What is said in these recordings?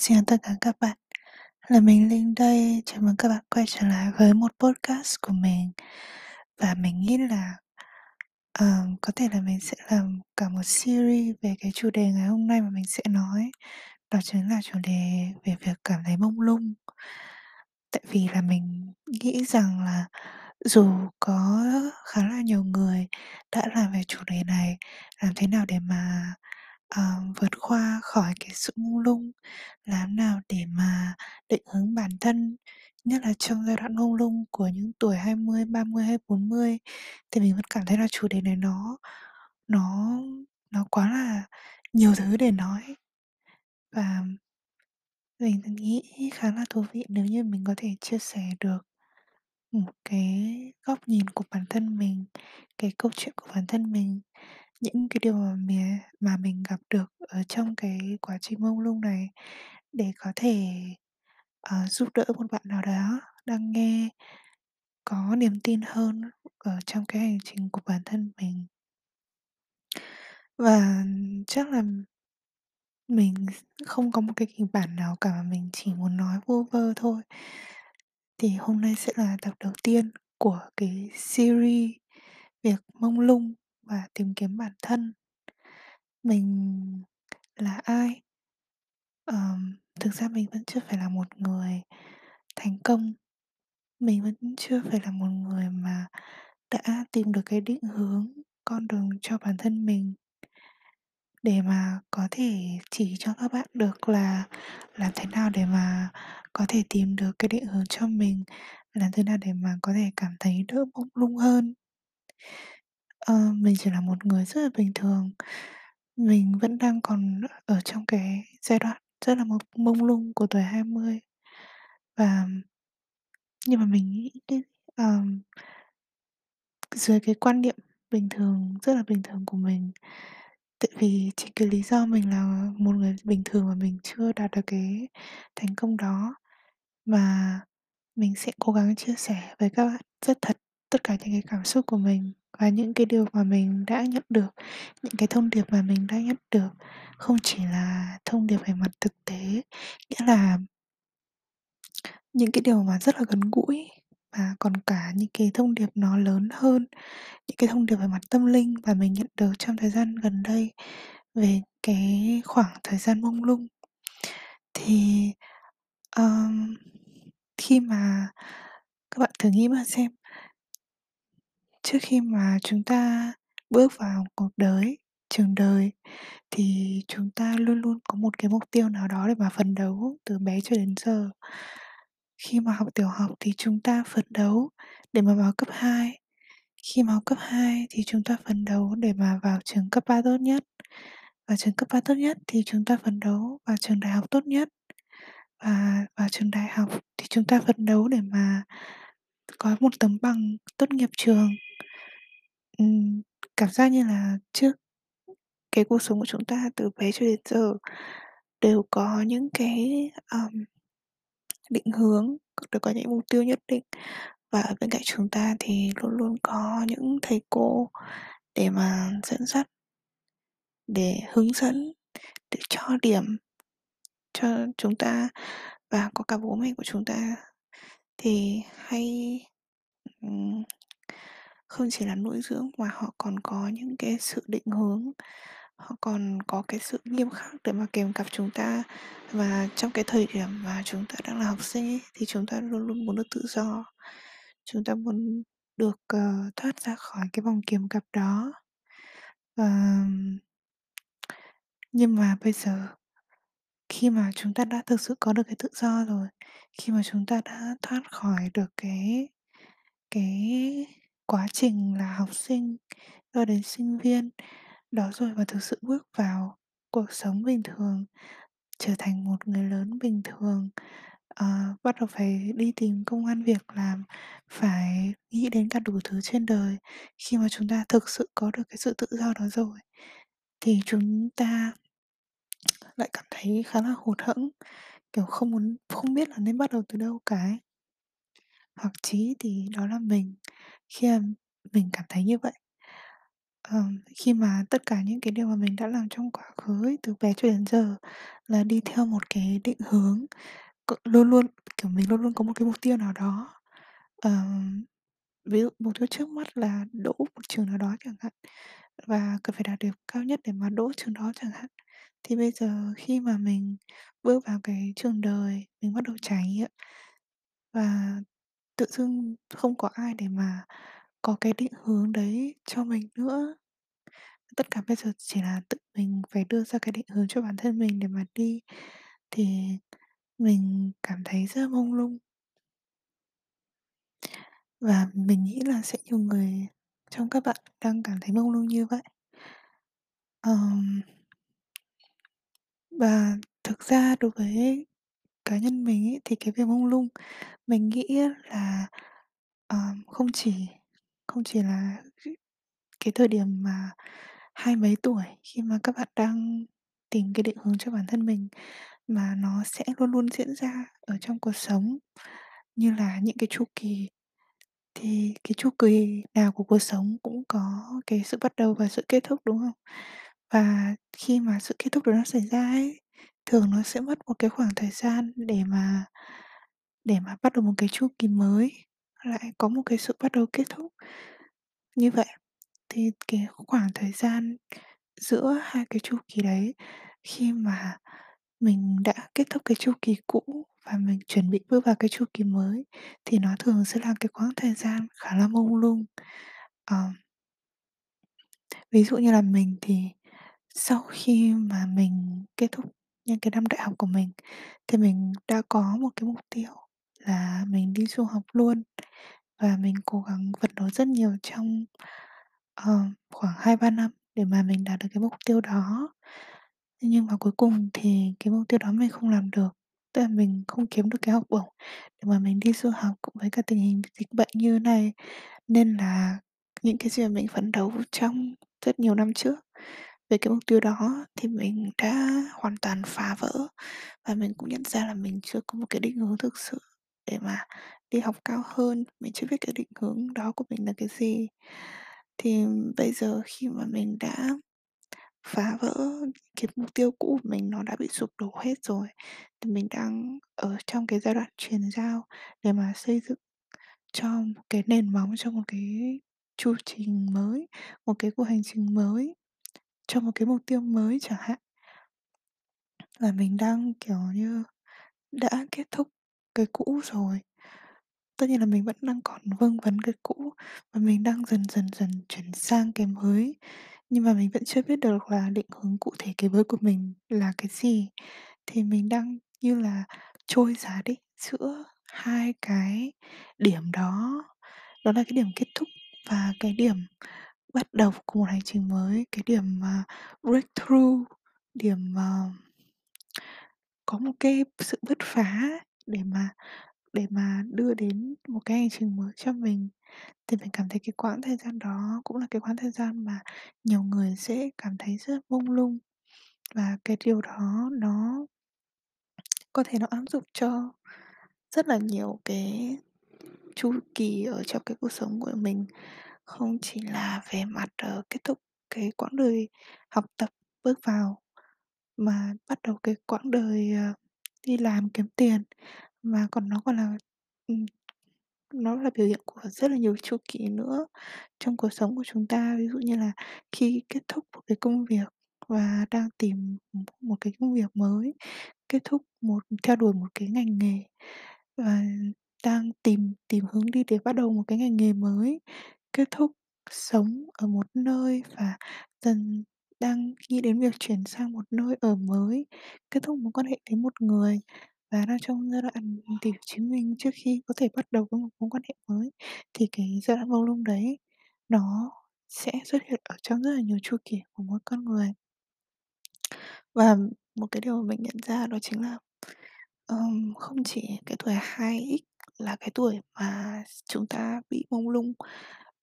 Xin tất cả các bạn, là mình Linh đây. Chào mừng các bạn quay trở lại với một podcast của mình. Và mình nghĩ là um, có thể là mình sẽ làm cả một series về cái chủ đề ngày hôm nay mà mình sẽ nói. Đó chính là chủ đề về việc cảm thấy mông lung. Tại vì là mình nghĩ rằng là dù có khá là nhiều người đã làm về chủ đề này, làm thế nào để mà ờ, vượt qua khỏi cái sự mông lung, làm nào để mà định hướng bản thân, nhất là trong giai đoạn mông lung của những tuổi 20, 30 hay 40 thì mình vẫn cảm thấy là chủ đề này nó nó nó quá là nhiều thứ để nói. Và mình nghĩ khá là thú vị nếu như mình có thể chia sẻ được một cái góc nhìn của bản thân mình, cái câu chuyện của bản thân mình, những cái điều mà mía mà mình gặp được ở trong cái quá trình mông lung này để có thể, ờ, giúp đỡ một bạn nào đó đang nghe có niềm tin hơn ở trong cái hành trình của bản thân mình. Và chắc là mình không có một cái kịch bản nào cả mà mình chỉ muốn nói vu vơ thôi. Thì hôm nay sẽ là tập đầu tiên của cái series việc mông lung và tìm kiếm bản thân. Mình là ai? um, thực ra mình vẫn chưa phải là một người thành công. Mình vẫn chưa phải là một người mà đã tìm được cái định hướng, con đường cho bản thân mình để mà có thể chỉ cho các bạn được là làm thế nào để mà có thể tìm được cái định hướng cho mình, làm thế nào để mà có thể cảm thấy đỡ bông lung hơn. Ờ, mình chỉ là một người rất là bình thường, mình vẫn đang còn ở trong cái giai đoạn rất là mông mông lung của tuổi 20 và nhưng mà mình nghĩ đến, ờm dưới cái quan niệm bình thường, rất là bình thường của mình. Tại vì chính cái lý do mình là một người bình thường và mình chưa đạt được cái thành công đó, mà mình sẽ cố gắng chia sẻ với các bạn rất thật tất cả những cái cảm xúc của mình và những cái điều mà mình đã nhận được, những cái thông điệp mà mình đã nhận được, không chỉ là thông điệp về mặt thực tế, nghĩa là những cái điều mà rất là gần gũi và còn cả những cái thông điệp nó lớn hơn, những cái thông điệp về mặt tâm linh mà mình nhận được trong thời gian gần đây về cái khoảng thời gian mông lung. Thì, um, khi mà các bạn thử nghĩ mà xem trước khi mà chúng ta bước vào cuộc đời trường đời thì chúng ta luôn luôn có một cái mục tiêu nào đó để mà phấn đấu từ bé cho đến giờ. Khi mà học tiểu học thì chúng ta phấn đấu để mà vào cấp 2, khi mà học cấp 2 thì chúng ta phấn đấu để mà vào trường cấp 3 tốt nhất, và trường cấp 3 tốt nhất thì chúng ta phấn đấu vào trường đại học tốt nhất, và vào trường đại học thì chúng ta phấn đấu để mà có một tấm bằng tốt nghiệp trường. Ừm, cảm giác như là trước cái cuộc sống của chúng ta từ bé cho đến giờ đều có những cái, ờm, định hướng, đều có những mục tiêu nhất định. Và ở bên cạnh chúng ta thì luôn luôn có những thầy cô để mà dẫn dắt, để hướng dẫn, để cho điểm cho chúng ta và có cả bố mẹ của chúng ta thì hay, ừm, không chỉ là nuôi dưỡng mà họ còn có những cái sự định hướng, họ còn có cái sự nghiêm khắc để mà kèm cặp chúng ta. Và trong cái thời điểm mà chúng ta đang là học sinh ấy, thì chúng ta luôn luôn muốn được tự do, chúng ta muốn được, uh, thoát ra khỏi cái vòng kiềm cặp đó. Và nhưng mà bây giờ khi mà chúng ta đã thực sự có được cái tự do rồi, khi mà chúng ta đã thoát khỏi được cái cái quá trình là học sinh cho đến sinh viên đó rồi và thực sự bước vào cuộc sống bình thường, trở thành một người lớn bình thường, ờ, bắt đầu phải đi tìm công an việc làm, phải nghĩ đến cả đủ thứ trên đời. Khi mà chúng ta thực sự có được cái sự tự do đó rồi, thì chúng ta lại cảm thấy khá là hụt hẫng, kiểu, không muốn không biết là nên bắt đầu từ đâu cái. Hoặc chí thì đó là mình, khi mà mình cảm thấy như vậy. um, khi mà tất cả những cái điều mà mình đã làm trong quá khứ ấy, từ bé cho đến giờ là đi theo một cái định hướng, luôn luôn kiểu, mình luôn luôn có một cái mục tiêu nào đó. um, ví dụ mục tiêu trước mắt là đỗ một trường nào đó chẳng hạn, và cần phải đạt được cao nhất để mà đỗ trường đó chẳng hạn. Thì bây giờ khi mà mình bước vào cái trường đời, mình bắt đầu trải nghiệm và tự dưng không có ai để mà có cái định hướng đấy cho mình nữa. Tất cả bây giờ chỉ là tự mình phải đưa ra cái định hướng cho bản thân mình để mà đi, thì mình cảm thấy rất mông lung. Và mình nghĩ là sẽ nhiều người trong các bạn đang cảm thấy mông lung như vậy. Ờm. Và thực ra đối với cá nhân mình ý, thì cái việc mông lung mình nghĩ là, ờm, không chỉ không chỉ là cái cái thời điểm mà hai mấy tuổi khi mà các bạn đang tìm cái định hướng cho bản thân mình, mà nó sẽ luôn luôn diễn ra ở trong cuộc sống, như là những cái chu kỳ. Thì cái chu kỳ nào của cuộc sống cũng có cái sự bắt đầu và sự kết thúc, đúng không? Và khi mà sự kết thúc đó nó xảy ra ấy, thường nó sẽ mất một cái khoảng thời gian để mà để mà bắt đầu một cái chu kỳ mới, lại có một cái sự bắt đầu kết thúc. Như vậy thì cái khoảng thời gian giữa hai cái chu kỳ đấy, khi mà mình đã kết thúc cái chu kỳ cũ và mình chuẩn bị bước vào cái chu kỳ mới, thì nó thường sẽ là cái quãng thời gian khá là mông lung. à, Ví dụ như là mình thì sau khi mà mình kết thúc những cái năm đại học của mình, thì mình đã có một cái mục tiêu là mình đi du học luôn. Và mình cố gắng phấn đấu rất nhiều trong, ờ, khoảng 2-3 năm để mà mình đạt được cái mục tiêu đó. Thế nhưng mà cuối cùng thì cái mục tiêu đó mình không làm được, tức là mình không kiếm được cái học bổng để mà mình đi du học cộng với cả tình hình dịch bệnh như này. Nên là những cái gì mà mình phấn đấu trong rất nhiều năm trước về cái mục tiêu đó thì mình đã hoàn toàn phá vỡ. Và mình cũng nhận ra là mình chưa có một cái định hướng thực sự để mà đi học cao hơn, mình chưa biết cái định hướng đó của mình là cái gì. Thì bây giờ khi mà mình đã phá vỡ cái mục tiêu cũ của mình nó đã bị sụp đổ hết rồi, thì mình đang ở trong cái giai đoạn chuyển giao để mà xây dựng cho một cái nền móng cho một cái chu trình mới, một cái cuộc hành trình mới, cho một cái mục tiêu mới chẳng hạn. là mình đang, kiểu như, đã kết thúc cái cũ rồi. Tất nhiên là mình vẫn đang còn vương vấn cái cũ và mình đang dần dần dần chuyển sang cái mới, nhưng mà mình vẫn chưa biết được là định hướng cụ thể cái mới của mình là cái gì. Thì mình đang như là trôi dạt đi giữa hai cái điểm đó, đó là cái điểm kết thúc và cái điểm bắt đầu của một hành trình mới, cái điểm mà breakthrough, điểm, mà có một cái sự bứt phá để mà để mà đưa đến một cái hành trình mới cho mình. Thì mình cảm thấy cái quãng thời gian đó cũng là cái quãng thời gian mà nhiều người sẽ cảm thấy rất mông lung. Và cái điều đó nó có thể nó áp dụng cho rất là nhiều cái chu kỳ ở trong cái cuộc sống của mình, không chỉ là về mặt, uh, kết thúc cái quãng đời học tập, bước vào mà bắt đầu cái quãng đời, uh, đi làm kiếm tiền, mà còn nó còn là nó là biểu hiện của rất là nhiều chu kỳ nữa trong cuộc sống của chúng ta. Ví dụ như là khi kết thúc một cái công việc và đang tìm một cái công việc mới, kết thúc một theo đuổi một cái ngành nghề và đang tìm tìm hướng đi để bắt đầu một cái ngành nghề mới, kết thúc sống ở một nơi và dần đang nghĩ đến việc chuyển sang một nơi ở mới, kết thúc mối quan hệ với một người và đang trong giai đoạn tìm chính mình trước khi có thể bắt đầu với một mối quan hệ mới. Thì cái giai đoạn mông lung đấy nó sẽ xuất hiện ở trong rất là nhiều chu kỳ của mỗi con người. Và một cái điều mà mình nhận ra đó chính là, um, không chỉ cái tuổi 2X là cái tuổi mà chúng ta bị mông lung,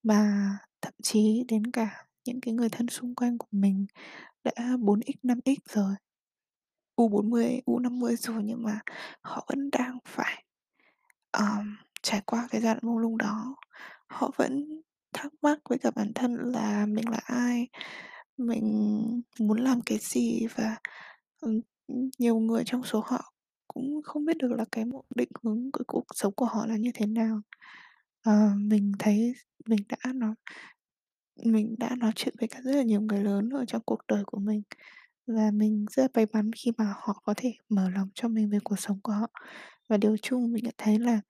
mà thậm chí đến cả những cái người thân xung quanh của mình đã 4X, 5X rồi, U40, U50 rồi nhưng mà họ vẫn đang phải, um, trải qua cái giai đoạn mông lung đó. Họ vẫn thắc mắc với cả bản thân là mình là ai, mình muốn làm cái gì và, um, nhiều người trong số họ cũng không biết được là cái mục định hướng của cuộc sống của họ là như thế nào. Ờ, mình thấy mình đã nói mình đã nói chuyện với cả rất là nhiều người lớn ở trong cuộc đời của mình và mình rất là may mắn khi mà họ có thể mở lòng cho mình về cuộc sống của họ. Và điều chung mình nhận thấy là,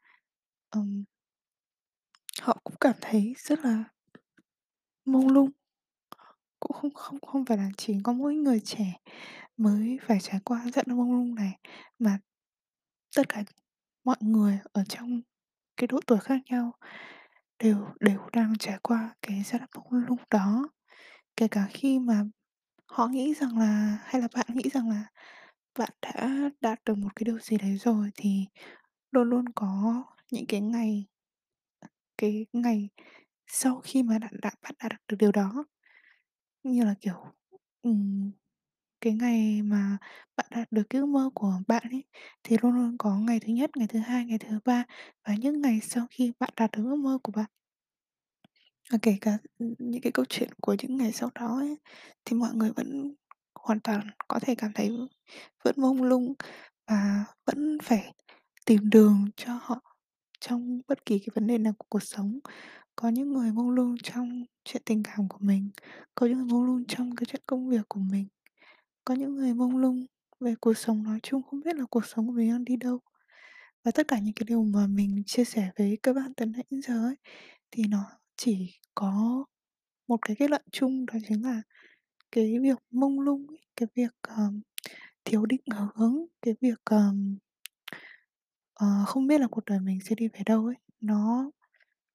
ừm họ cũng cảm thấy rất là mông lung. Cũng không không không phải là chỉ có mỗi người trẻ mới phải trải qua giai đoạn mông lung này, mà tất cả mọi người ở trong cái độ tuổi khác nhau đều đều đang trải qua cái giai đoạn mông lung đó. Kể cả khi mà họ nghĩ rằng là hay là bạn nghĩ rằng là bạn đã đạt được một cái điều gì đấy rồi thì luôn luôn có những cái ngày cái ngày sau khi mà bạn đã bạn đạt được điều đó. Như là, kiểu, cái ngày mà bạn đạt được cái ước mơ của bạn ấy, thì luôn luôn có ngày thứ nhất, ngày thứ hai, ngày thứ ba và những ngày sau khi bạn đạt được ước mơ của bạn. Và kể cả, ừm, những cái câu chuyện của những ngày sau đó ấy, thì mọi người vẫn hoàn toàn có thể cảm thấy vẫn mông lung và vẫn phải tìm đường cho họ trong bất kỳ cái vấn đề nào của cuộc sống. Có những người mông lung trong chuyện tình cảm của mình, có những người mông lung trong cái chuyện công việc của mình, có những người mông lung về cuộc sống nói chung, không biết là cuộc sống của mình đang đi đâu. Và tất cả những cái điều mà mình chia sẻ với các bạn từ nãy đến giờ ấy, thì nó chỉ có một cái kết luận chung đó chính là cái việc mông lung ấy, cái việc, um, thiếu định hướng, cái việc, um, uh, không biết là cuộc đời mình sẽ đi về đâu ấy, nó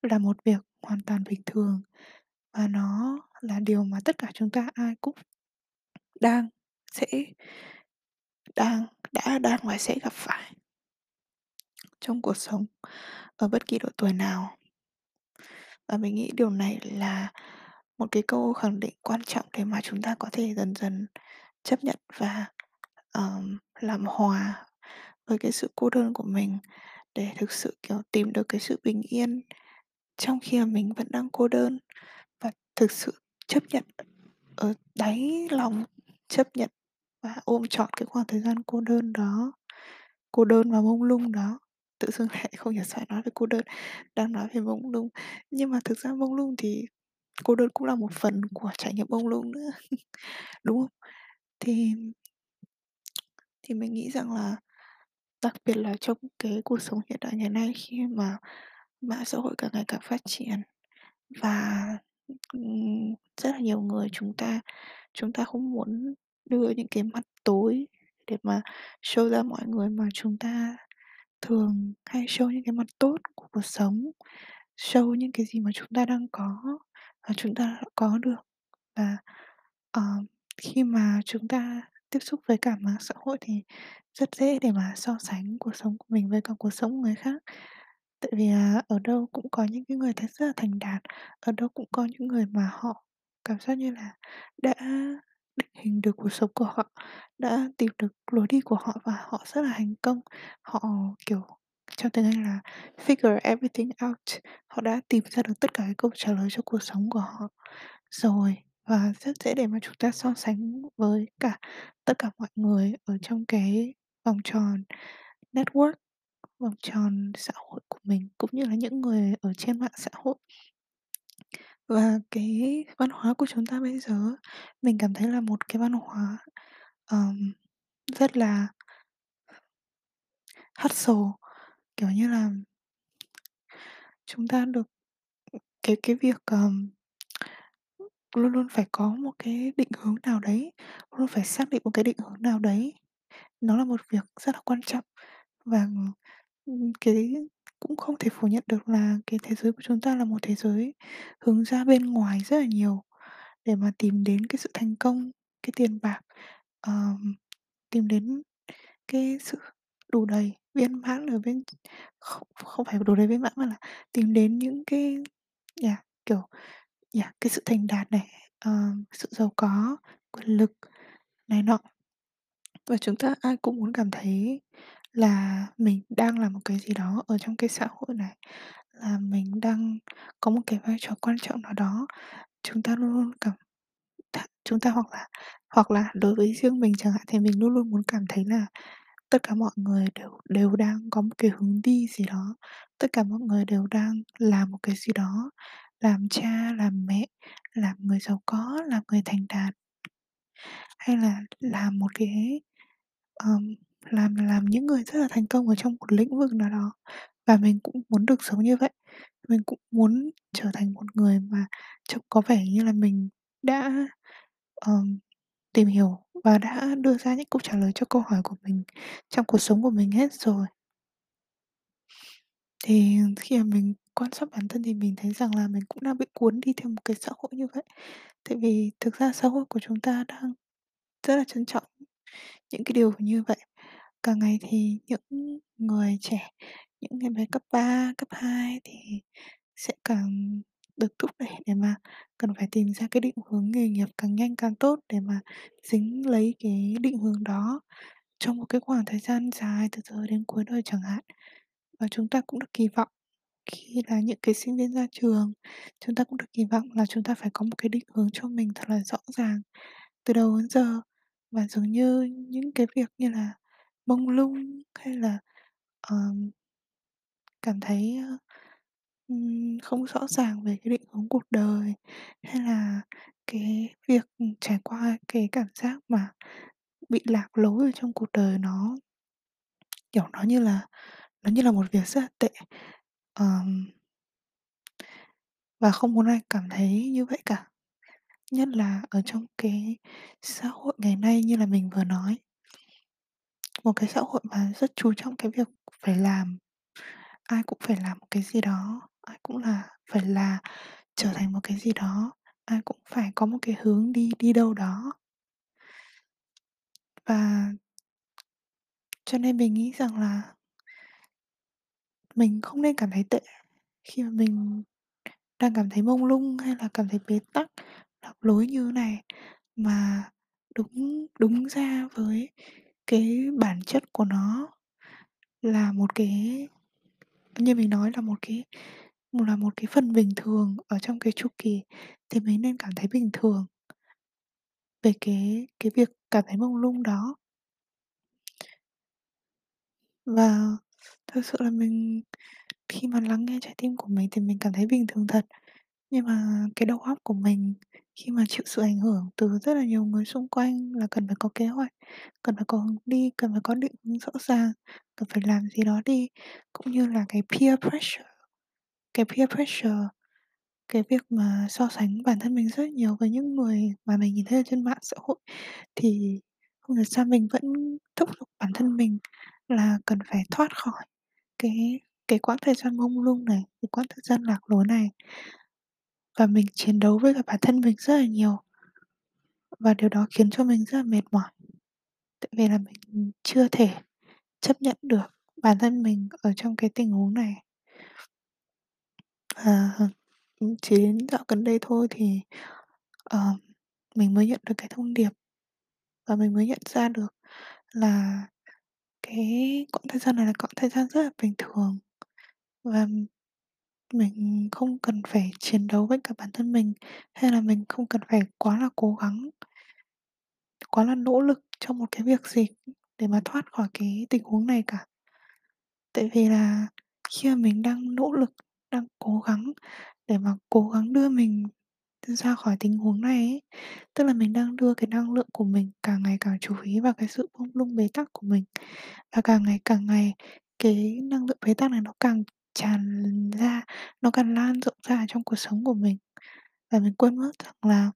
là một việc hoàn toàn bình thường và nó là điều mà tất cả chúng ta ai cũng đang, sẽ đang, đã, đang và sẽ gặp phải trong cuộc sống ở bất kỳ độ tuổi nào. Và mình nghĩ điều này là một cái câu khẳng định quan trọng để mà chúng ta có thể dần dần chấp nhận và, um, làm hòa với cái sự cô đơn của mình để thực sự, kiểu, tìm được cái sự bình yên trong khi mà mình vẫn đang cô đơn và thực sự chấp nhận ở đáy lòng, chấp nhận và ôm trọn cái khoảng thời gian cô đơn đó, cô đơn và mông lung đó. Tự dưng lại không hiểu sao nói về cô đơn, đang nói về mông lung. Nhưng mà thực ra mông lung thì cô đơn cũng là một phần của trải nghiệm mông lung nữa, đúng không? Thì thì mình nghĩ rằng là đặc biệt là trong cái cuộc sống hiện đại ngày nay khi mà mạng xã hội càng ngày càng phát triển và, rất là nhiều người chúng ta chúng ta không muốn đưa những cái mặt tối để mà show ra mọi người, mà chúng ta thường hay show những cái mặt tốt của cuộc sống, show những cái gì mà chúng ta đang có và chúng ta đã có được. Và, uh, khi mà chúng ta tiếp xúc với cả mạng xã hội thì rất dễ để mà so sánh cuộc sống của mình với cả cuộc sống của người khác. Tại vì uh, ở đâu cũng có những cái người thật rất là thành đạt, ở đâu cũng có những người mà họ cảm giác như là đã định hình được cuộc sống của họ, đã tìm được lối đi của họ và họ rất là thành công. Họ, kiểu, trong tiếng Anh là figure everything out, họ đã tìm ra được tất cả cái câu trả lời cho cuộc sống của họ rồi và rất dễ để mà chúng ta so sánh với cả tất cả mọi người ở trong cái vòng tròn network, vòng tròn xã hội của mình, cũng như là những người ở trên mạng xã hội. Và cái văn hóa của chúng ta bây giờ á, mình cảm thấy là một cái văn hóa, ờm, rất là hustle, kiểu như là chúng ta được cái cái việc, ờm luôn luôn phải có một cái định hướng nào đấy, luôn phải xác định một cái định hướng nào đấy. Nó là một việc rất là quan trọng và, ừm, cái cũng không thể phủ nhận được là cái thế giới của chúng ta là một thế giới hướng ra bên ngoài rất là nhiều để mà tìm đến cái sự thành công, cái tiền bạc, uh, tìm đến cái sự đủ đầy, viên mãn ở bên không không phải đủ đầy viên mãn mà là tìm đến những cái yeah, kiểu, yeah, cái sự thành đạt này, uh, sự giàu có, quyền lực này nọ. Và chúng ta ai cũng muốn cảm thấy là mình đang làm một cái gì đó ở trong cái xã hội này, là mình đang có một cái vai trò quan trọng nào đó, chúng ta luôn luôn cảm th chúng ta hoặc là hoặc là đối với riêng mình chẳng hạn, thì mình luôn luôn muốn cảm thấy là tất cả mọi người đều đều đang có một cái hướng đi gì đó, tất cả mọi người đều đang làm một cái gì đó, làm cha, làm mẹ, làm người giàu có, làm người thành đạt. Hay là làm một cái ờm, làm làm những người rất là thành công ở trong một lĩnh vực nào đó, và mình cũng muốn được sống như vậy. Mình cũng muốn trở thành một người mà trông có vẻ như là mình đã, um, tìm hiểu và đã đưa ra những câu trả lời cho câu hỏi của mình trong cuộc sống của mình hết rồi. Thì khi mà mình quan sát bản thân thì mình thấy rằng là mình cũng đang bị cuốn đi theo một cái xã hội như vậy. Tại vì thực ra xã hội của chúng ta đang rất là trân trọng những cái điều như vậy. Càng ngày thì những người trẻ, những em bé cấp 3 cấp 2 thì sẽ càng được thúc đẩy để mà cần phải tìm ra cái định hướng nghề nghiệp càng nhanh càng tốt để mà dính lấy cái định hướng đó trong một cái khoảng thời gian dài từ giờ đến cuối đời chẳng hạn. Và chúng ta cũng được kỳ vọng khi là những cái sinh viên ra trường, chúng ta cũng được kỳ vọng là chúng ta phải có một cái định hướng cho mình thật là rõ ràng từ đầu đến giờ. Và dường như những cái việc như là mông lung hay là, ờm, cảm thấy, ơ, không rõ ràng về cái định hướng cuộc đời, hay là cái việc, ừ, trải qua cái cảm giác mà bị lạc lối ở trong cuộc đời nó, kiểu, nó như là nó như là một việc rất là tệ. um, và không muốn ai cảm thấy như vậy cả. Nhất là ở trong cái xã hội ngày nay như là mình vừa nói. Một cái xã hội mà rất chú trọng cái việc phải làm, ai cũng phải làm một cái gì đó, ai cũng là phải là trở thành một cái gì đó, ai cũng phải có một cái hướng đi, đi đâu đó. Và cho nên mình nghĩ rằng là mình không nên cảm thấy tệ khi mà mình đang cảm thấy mông lung hay là cảm thấy bế tắc, lạc lối như thế này. Mà đúng đúng ra với cái bản chất của nó là một cái như mình nói là một cái một là một cái phần bình thường ở trong cái chu kỳ, thì mình nên cảm thấy bình thường về cái cái việc cảm thấy mông lung đó. Và thực sự là mình khi mà lắng nghe trái tim của mình thì mình cảm thấy bình thường thật. Nhưng mà cái đầu óc của mình khi mà chịu sự ảnh hưởng từ rất là nhiều người xung quanh là cần phải có kế hoạch, cần phải có hướng đi, cần phải có định hướng rõ ràng, cần phải làm gì đó đi, cũng như là cái peer pressure. Cái peer pressure, cái việc mà so sánh bản thân mình rất nhiều với những người mà mình nhìn thấy ở trên mạng xã hội, thì không được sao mình vẫn thúc giục bản thân mình là cần phải thoát khỏi cái cái quãng thời gian mông lung này, cái quãng thời gian lạc lối này. Và mình chiến đấu với cả bản thân mình rất là nhiều. Và điều đó khiến cho mình rất là mệt mỏi. Tại vì là mình chưa thể chấp nhận được bản thân mình ở trong cái tình huống này. À, chỉ đến dạo gần đây thôi thì, ờ, mình mới nhận được cái thông điệp và mình mới nhận ra được là cái quãng thời gian này là quãng thời gian rất là bình thường. Và mình không cần phải chiến đấu với cả bản thân mình, hay là mình không cần phải quá là cố gắng quá là nỗ lực trong một cái việc gì để mà thoát khỏi cái tình huống này cả. Tại vì là khi mà mình đang nỗ lực, đang cố gắng để mà cố gắng đưa mình ra khỏi tình huống này ấy, tức là mình đang đưa cái năng lượng của mình càng ngày càng chú ý vào cái sự bông lung bế tắc của mình. Và càng ngày càng ngày cái năng lượng bế tắc này nó càng tràn ra, nó càng lan rộng ra trong cuộc sống của mình. Và mình quên mất rằng là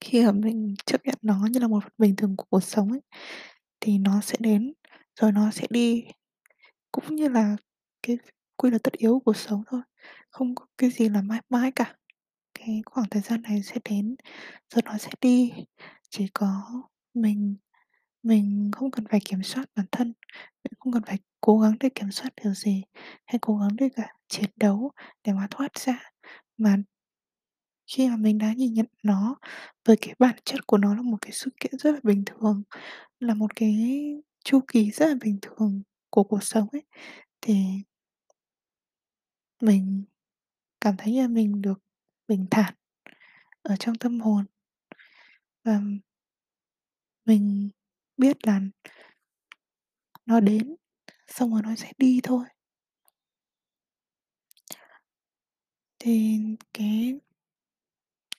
khi mà mình chấp nhận nó như là một phần bình thường của cuộc sống ấy, thì nó sẽ đến, rồi nó sẽ đi. Cũng như là cái quy luật tất yếu của cuộc sống thôi, không có cái gì là mãi mãi cả. Cái khoảng thời gian này sẽ đến, rồi nó sẽ đi. Chỉ có mình mình không cần phải kiểm soát bản thân, mình không cần phải cố gắng để kiểm soát điều gì, hay cố gắng để cả chiến đấu để mà thoát ra. Mà khi mà mình đã nhìn nhận nó với cái bản chất của nó là một cái sự kiện rất là bình thường, là một cái chu kỳ rất là bình thường của cuộc sống ấy, thì mình cảm thấy như là mình được bình thản ở trong tâm hồn. Và mình biết là nó đến, xong rồi nó sẽ đi thôi. Thì cái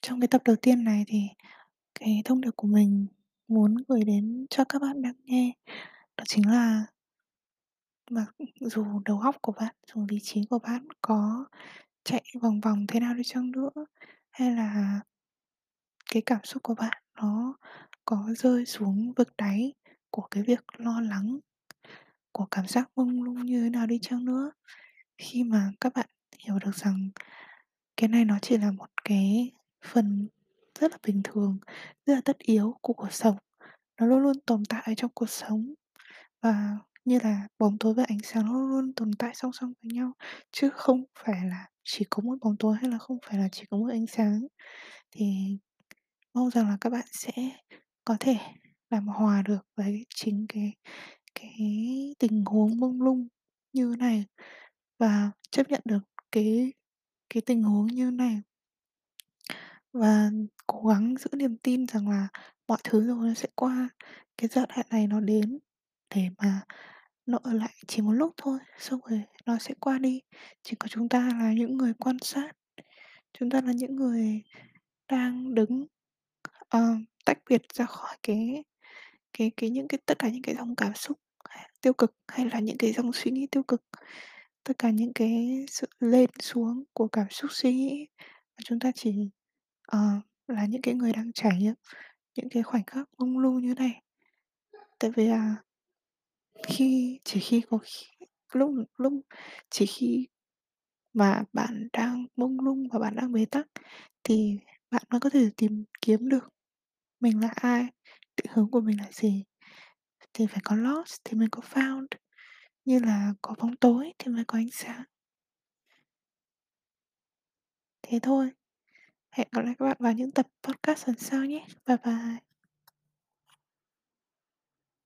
trong cái tập đầu tiên này thì cái thông điệp của mình muốn gửi đến cho các bạn đang nghe đó chính là mặc dù đầu óc của bạn, dù lý trí của bạn có chạy vòng vòng thế nào đi chăng nữa, hay là cái cảm xúc của bạn nó có rơi xuống vực đáy của cái việc lo lắng, của cảm giác mông lung như thế nào đi chăng nữa, khi mà các bạn hiểu được rằng cái này nó chỉ là một cái phần rất là bình thường, rất là tất yếu của cuộc sống, nó luôn luôn tồn tại trong cuộc sống. Và như là bóng tối và ánh sáng nó luôn luôn tồn tại song song với nhau, chứ không phải là chỉ có một bóng tối hay là không phải là chỉ có một ánh sáng. Thì mong rằng là các bạn sẽ có thể làm hòa được với chính cái cái tình huống mông lung như này và chấp nhận được cái cái tình huống như này. Và cố gắng giữ niềm tin rằng là mọi thứ rồi nó sẽ qua, cái giai đoạn này nó đến để mà nó ở lại chỉ một lúc thôi, xong rồi nó sẽ qua đi. Chỉ có chúng ta là những người quan sát, chúng ta là những người đang đứng, uh, tách biệt ra khỏi cái cái cái những cái tất cả những cái dòng cảm xúc tiêu cực, hay là những cái dòng suy nghĩ tiêu cực, tất cả những cái sự lên xuống của cảm xúc suy nghĩ. mà chúng ta chỉ, uh, là những cái người đang trải nghiệm những cái khoảnh khắc mông lung như này. Tại vì là khi chỉ khi có khi lúc lúc chỉ khi mà bạn đang mông lung và bạn đang bế tắc thì bạn mới có thể tìm kiếm được mình là ai, định hướng của mình là gì. Thì phải có lost thì mới có found, như là có bóng tối thì mới có ánh sáng. Thế thôi. Hẹn gặp lại các bạn vào những tập podcast lần sau nhé. Bye bye.